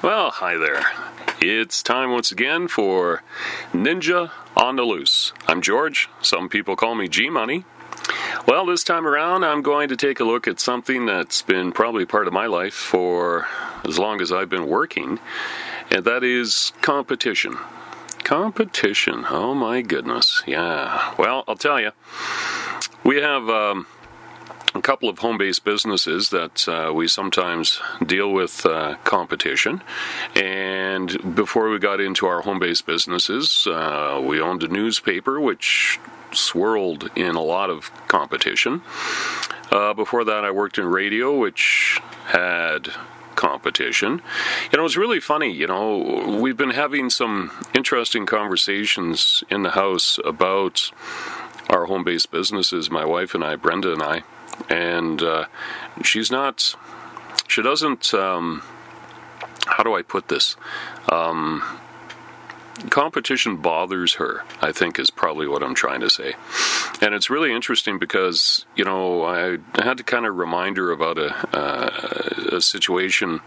Well, hi there. It's time once again for Ninja on the Loose. I'm George. Some people call me G Money. Well, this time around, I'm going to take a look at something that's been probably part of my life for as long as I've been working, and that is competition. Competition. Oh my goodness. Yeah. Well, I'll tell you, we have. Um, a couple of home based businesses that uh, we sometimes deal with uh, competition. And before we got into our home based businesses, uh, we owned a newspaper which swirled in a lot of competition. Uh, before that, I worked in radio, which had competition. You know, it's really funny. You know, we've been having some interesting conversations in the house about our home based businesses, my wife and I, Brenda and I and uh, she's not. She doesn't. Um, how do I put this? Um, competition bothers her, I think, is probably what I'm trying to say. And it's really interesting because, you know, I had to kind of remind her about a, uh, a situation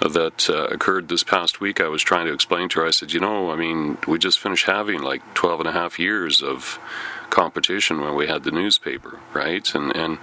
that uh, occurred this past week. I was trying to explain to her, I said, you know, I mean, we just finished having like 12 and a half years of competition when we had the newspaper, right? And and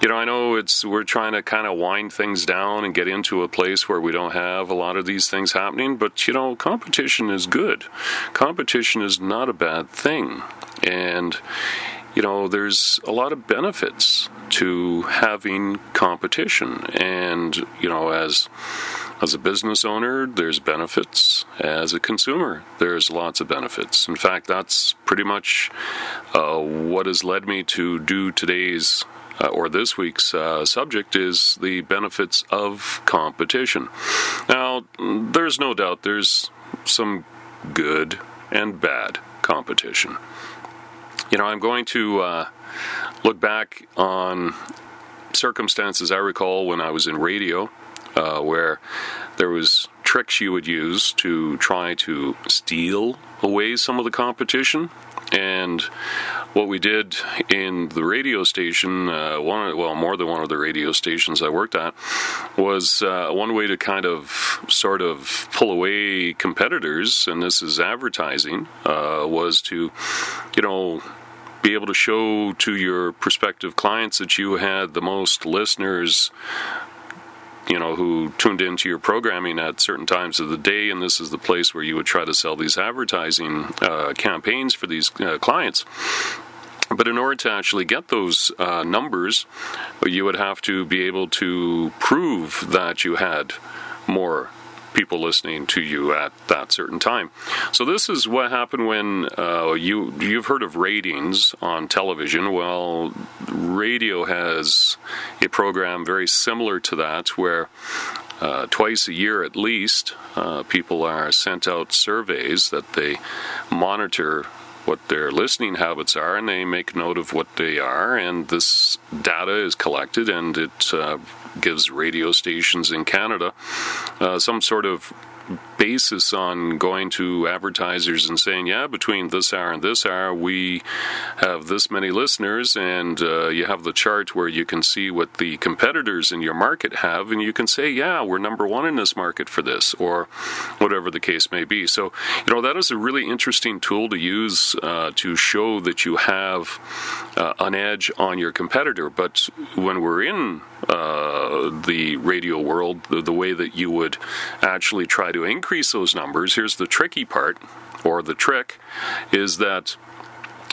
you know, I know it's we're trying to kind of wind things down and get into a place where we don't have a lot of these things happening, but you know, competition is good. Competition is not a bad thing. And you know, there's a lot of benefits to having competition. And, you know, as as a business owner, there's benefits. As a consumer, there's lots of benefits. In fact, that's pretty much uh, what has led me to do today's uh, or this week's uh, subject is the benefits of competition. Now, there's no doubt there's some good and bad competition. You know, I'm going to uh, look back on circumstances I recall when I was in radio uh, where there was tricks you would use to try to steal away some of the competition. And what we did in the radio station, uh, one well, more than one of the radio stations I worked at, was uh, one way to kind of sort of pull away competitors, and this is advertising, uh, was to, you know, be able to show to your prospective clients that you had the most listeners you know, who tuned into your programming at certain times of the day, and this is the place where you would try to sell these advertising uh, campaigns for these uh, clients. But in order to actually get those uh, numbers, you would have to be able to prove that you had more people listening to you at that certain time. So this is what happened when uh, you you've heard of ratings on television. Well, radio has a program very similar to that where. Uh, twice a year at least, uh, people are sent out surveys that they monitor what their listening habits are and they make note of what they are and this data is collected and it uh, gives radio stations in Canada uh, some sort of basis on going to advertisers and saying, yeah, between this hour and this hour, we have this many listeners, and uh, you have the chart where you can see what the competitors in your market have, and you can say, yeah, we're number one in this market for this, or whatever the case may be. So, you know, that is a really interesting tool to use uh, to show that you have uh, an edge on your competitor. But when we're in uh, the radio world, the, the way that you would actually try to increase those numbers, here's the tricky part, or the trick, is that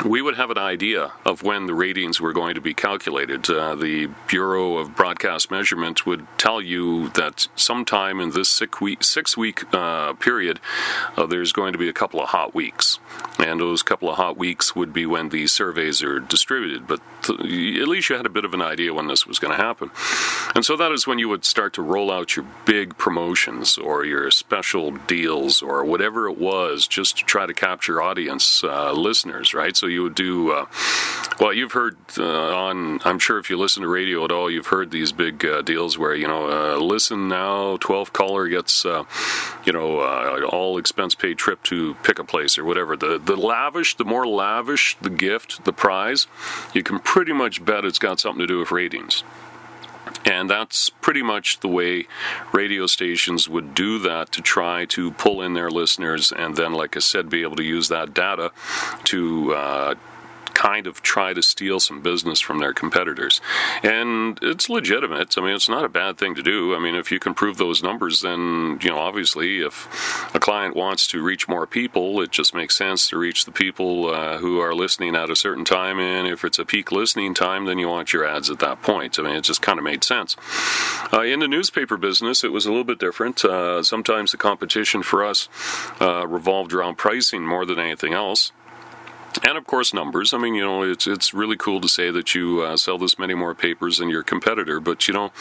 we would have an idea of when the ratings were going to be calculated. Uh, the Bureau of Broadcast Measurement would tell you that sometime in this six week, six week uh, period, uh, there's going to be a couple of hot weeks. And those couple of hot weeks would be when the surveys are distributed. But th- at least you had a bit of an idea when this was going to happen. And so that is when you would start to roll out your big promotions or your special deals or whatever it was just to try to capture audience uh, listeners, right? So you would do. Uh, well, you've heard uh, on. I'm sure if you listen to radio at all, you've heard these big uh, deals where you know, uh, listen now, 12 caller gets, uh, you know, uh, all expense paid trip to pick a place or whatever. The the lavish, the more lavish the gift, the prize, you can pretty much bet it's got something to do with ratings. And that's pretty much the way radio stations would do that to try to pull in their listeners and then, like I said, be able to use that data to uh, kind of try to steal some business from their competitors. And it's legitimate. I mean, it's not a bad thing to do. I mean, if you can prove those numbers, then, you know, obviously, if a client wants to reach more people, it just makes sense to reach the people uh, who are listening at a certain time. And if it's a peak listening time, then you want your ads at that point. I mean, it just kind of made sense. Uh, in the newspaper business, it was a little bit different. Uh, sometimes the competition for us uh, revolved around pricing more than anything else and of course numbers. I mean, you know, it's it's really cool to say that you uh, sell this many more papers than your competitor, but you know,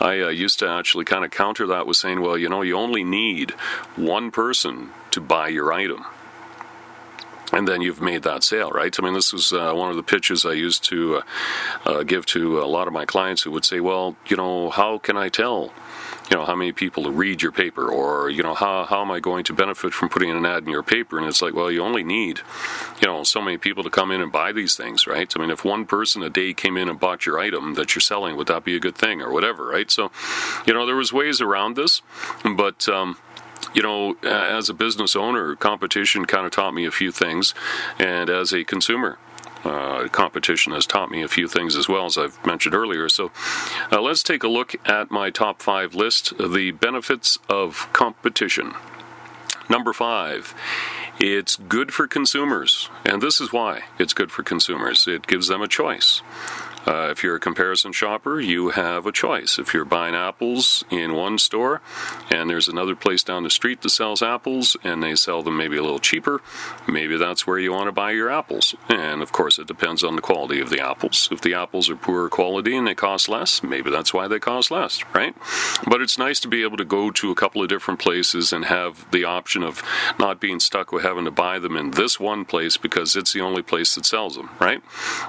I uh, used to actually kind of counter that with saying, well, you know, you only need one person to buy your item. And then you've made that sale, right? I mean, this was uh, one of the pitches I used to uh, uh, give to a lot of my clients who would say, "Well, you know, how can I tell you know how many people read your paper? Or you know how, how am i going to benefit from putting an ad in your paper? And it's like well you only need you know so many people to come in and buy these things right? I mean if one person a day came in and bought your item that you're selling would that be a good thing or whatever right? So you know there was ways around this but um, you know, as a business owner, competition kind of taught me a few things, and as a consumer, uh, competition has taught me a few things as well, as I've mentioned earlier. So uh, let's take a look at my top five list the benefits of competition. Number five. It's good for consumers, and this is why it's good for consumers. It gives them a choice. Uh, if you're a comparison shopper, you have a choice. If you're buying apples in one store and there's another place down the street that sells apples and they sell them maybe a little cheaper, maybe that's where you want to buy your apples. And of course, it depends on the quality of the apples. If the apples are poorer quality and they cost less, maybe that's why they cost less, right? But it's nice to be able to go to a couple of different places and have the option of not being stuck with having to buy them in this one place because it's the only place that sells them, right?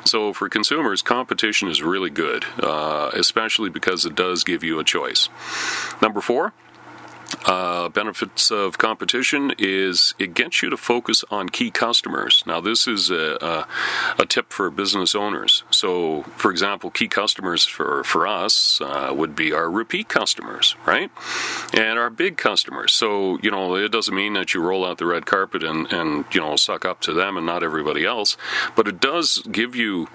So for consumers, competition competition is really good, uh, especially because it does give you a choice. Number four, uh, benefits of competition is it gets you to focus on key customers. Now, this is a, a, a tip for business owners. So, for example, key customers for, for us uh, would be our repeat customers, right? And our big customers. So, you know, it doesn't mean that you roll out the red carpet and, and you know, suck up to them and not everybody else, but it does give you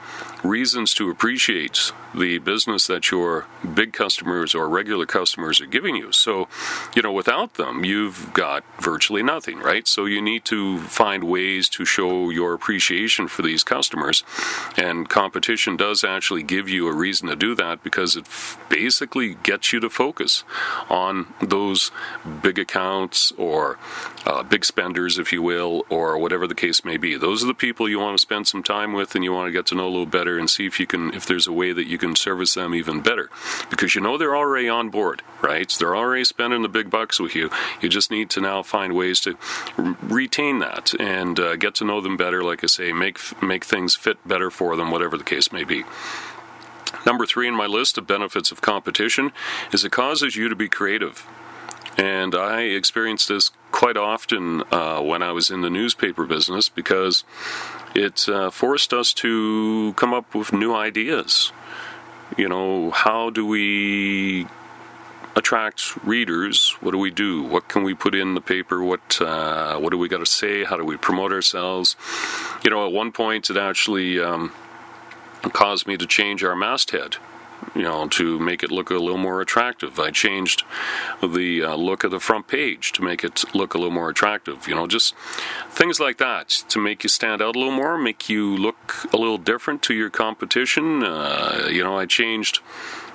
reasons to appreciate the business that your big customers or regular customers are giving you. So, you know, without them, you've got virtually nothing, right? So you need to find ways to show your appreciation for these customers. And competition does actually give you a reason to do that because it basically gets you to focus on those big accounts or uh, big spenders, if you will, or whatever the case may be. Those are the people you want to spend some time with and you want to get to know a little better and see if you can, if there's a way that you can service them even better. Because you know they're already on board, right? So they're already spending the big bucks with you. You just need to now find ways to retain that and uh, get to know them better. Like I say, make make things fit better for them, whatever the case may be. Number three in my list of benefits of competition is it causes you to be creative. And I experienced this quite often uh, when I was in the newspaper business because it uh, forced us to come up with new ideas. You know, how do we attract readers, what do we do? What can we put in the paper? What uh, what do we got to say? How do we promote ourselves? You know, at one point it actually um, caused me to change our masthead. You know, to make it look a little more attractive. I changed the uh, look of the front page to make it look a little more attractive. You know, just things like that to make you stand out a little more, make you look a little different to your competition. Uh, you know, I changed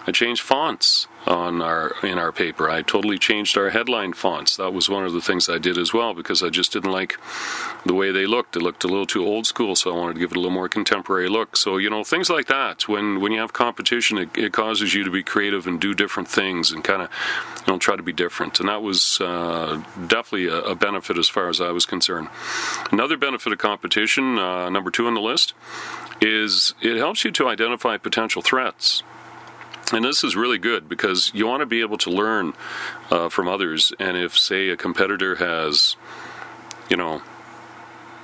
I changed fonts on our in our paper. I totally changed our headline fonts. That was one of the things I did as well because I just didn't like the way they looked. It looked a little too old school, so I wanted to give it a little more contemporary look. So you know things like that. When when you have competition, it, it causes you to be creative and do different things and kind of you know try to be different. And that was uh, definitely a, a, benefit as far as I was concerned. Another benefit of competition, uh, number two on the list, is it helps you to identify potential threats. And this is really good because you want to be able to learn uh, from others. And if, say, a competitor has, you know,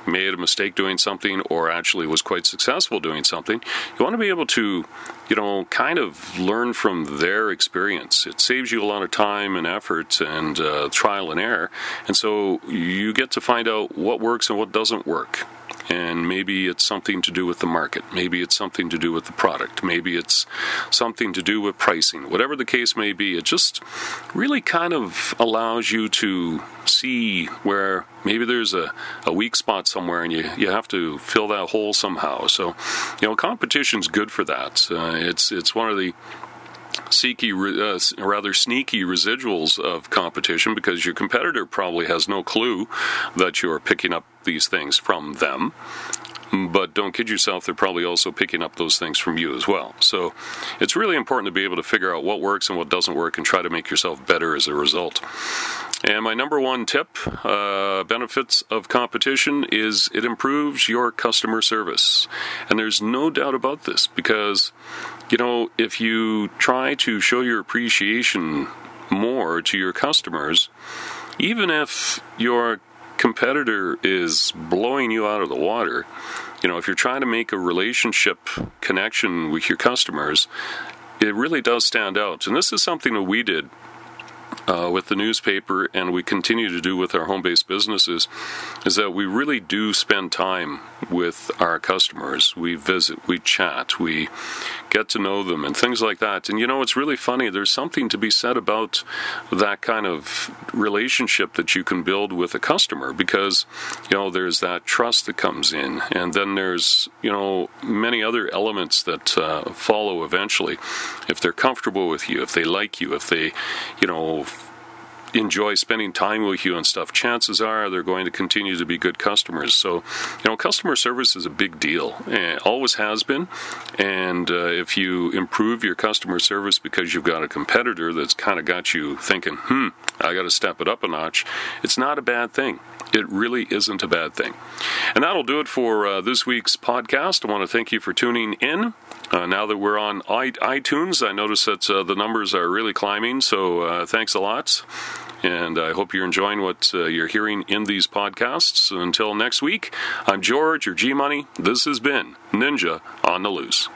made a mistake doing something or actually was quite successful doing something, you want to be able to, you know, kind of learn from their experience. It saves you a lot of time and effort and uh, trial and error. And so you get to find out what works and what doesn't work and maybe it's something to do with the market, maybe it's something to do with the product, maybe it's something to do with pricing. Whatever the case may be, it just really kind of allows you to see where maybe there's a, a weak spot somewhere and you, you have to fill that hole somehow. So, you know, competition's good for that. Uh, it's it's one of the seeky, uh, rather sneaky residuals of competition because your competitor probably has no clue that you're picking up these things from them. But don't kid yourself, they're probably also picking up those things from you as well. So it's really important to be able to figure out what works and what doesn't work and try to make yourself better as a result. And my number one tip uh, benefits of competition is it improves your customer service. And there's no doubt about this because, you know, if you try to show your appreciation more to your customers, even if your competitor is blowing you out of the water, you know, if you're trying to make a relationship connection with your customers, it really does stand out. And this is something that we did uh, with the newspaper, and we continue to do with our home based businesses, is that we really do spend time with our customers. We visit, we chat, we get to know them, and things like that. And you know, it's really funny. There's something to be said about that kind of relationship that you can build with a customer because, you know, there's that trust that comes in, and then there's, you know, many other elements that uh, follow eventually. If they're comfortable with you, if they like you, if they, you know, Move enjoy spending time with you and stuff, chances are they're going to continue to be good customers. So, you know, customer service is a big deal, and always has been. And uh, if you improve your customer service because you've got a competitor that's kind of got you thinking, hmm, I got to step it up a notch, it's not a bad thing. It really isn't a bad thing. And that'll do it for uh, this week's podcast. I want to thank you for tuning in. Uh, now that we're on iTunes, I notice that uh, the numbers are really climbing, so uh, thanks a lot. And I hope you're enjoying what uh, you're hearing in these podcasts. Until next week, I'm George or G Money. This has been Ninja on the Loose.